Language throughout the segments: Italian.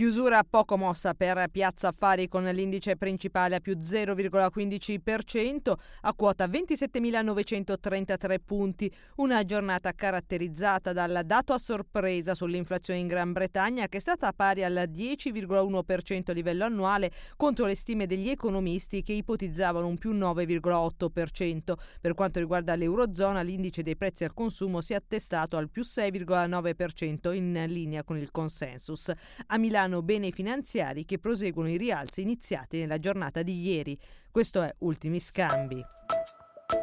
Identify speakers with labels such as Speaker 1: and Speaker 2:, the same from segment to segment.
Speaker 1: Chiusura poco mossa per Piazza Affari con l'indice principale a più 0,15% a quota 27.933 punti. Una giornata caratterizzata dal dato a sorpresa sull'inflazione in Gran Bretagna che è stata pari al 10,1% a livello annuale contro le stime degli economisti che ipotizzavano un più 9,8%. Per quanto riguarda l'Eurozona l'indice dei prezzi al consumo si è attestato al più 6,9% in linea con il consensus. A Milano Milano beni finanziari che proseguono i rialzi iniziati nella giornata di ieri. Questo è Ultimi Scambi.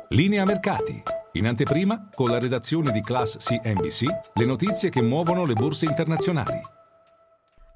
Speaker 2: Linea mercati. In anteprima, con la redazione di Class CNBC, le notizie che muovono le borse internazionali.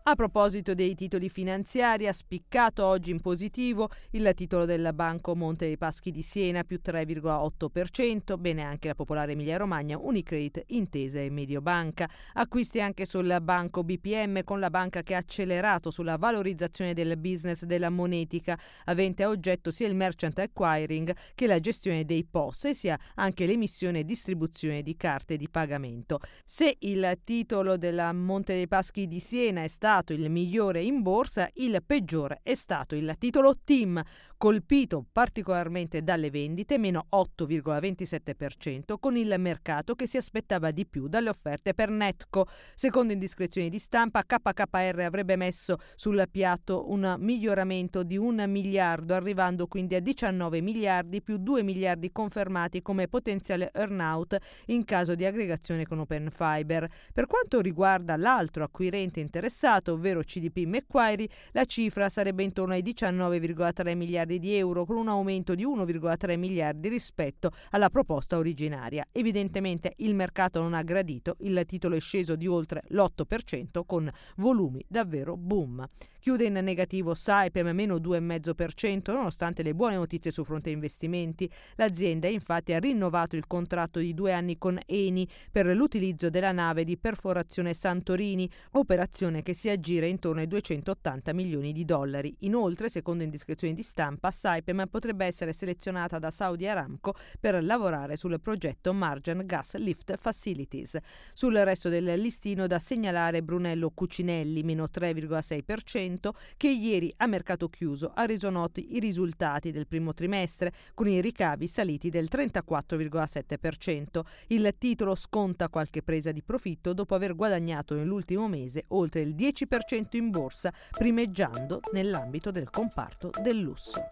Speaker 1: A proposito dei titoli finanziari, ha spiccato oggi in positivo il titolo del Banco Monte dei Paschi di Siena più 3,8%, bene anche la Popolare Emilia Romagna, Unicredit, Intesa e Mediobanca. Acquisti anche sul Banco BPM con la banca che ha accelerato sulla valorizzazione del business della monetica, avente a oggetto sia il merchant acquiring che la gestione dei POS e sia anche l'emissione e distribuzione di carte di pagamento. Se il titolo della Monte dei Paschi di Siena è stato stato il migliore in borsa, il peggiore è stato il titolo Team, colpito particolarmente dalle vendite, meno 8,27%, con il mercato che si aspettava di più dalle offerte per Netco. Secondo indiscrezioni di stampa, KKR avrebbe messo sul piatto un miglioramento di un miliardo, arrivando quindi a 19 miliardi più 2 miliardi confermati come potenziale earnout in caso di aggregazione con Open Fiber. Per quanto riguarda l'altro acquirente interessato, ovvero CDP Macquarie, la cifra sarebbe intorno ai 19,3 miliardi miliardi di euro con un aumento di 1,3 miliardi rispetto alla proposta originaria. Evidentemente il mercato non ha gradito, il titolo è sceso di oltre l'8% con volumi davvero boom. Chiude in negativo Saipem meno 2,5% nonostante le buone notizie su fronte investimenti. L'azienda infatti ha rinnovato il contratto di due anni con Eni per l'utilizzo della nave di perforazione Santorini, operazione che si aggira intorno ai 280 milioni di dollari. Inoltre, secondo indiscrezioni di stampa, Saipem potrebbe essere selezionata da Saudi Aramco per lavorare sul progetto Margin Gas Lift Facilities. Sul resto del listino da segnalare Brunello Cucinelli meno 3,6% che ieri a mercato chiuso ha reso noti i risultati del primo trimestre con i ricavi saliti del 34,7%. Il titolo sconta qualche presa di profitto dopo aver guadagnato nell'ultimo mese oltre il 10% in borsa, primeggiando nell'ambito del comparto del lusso.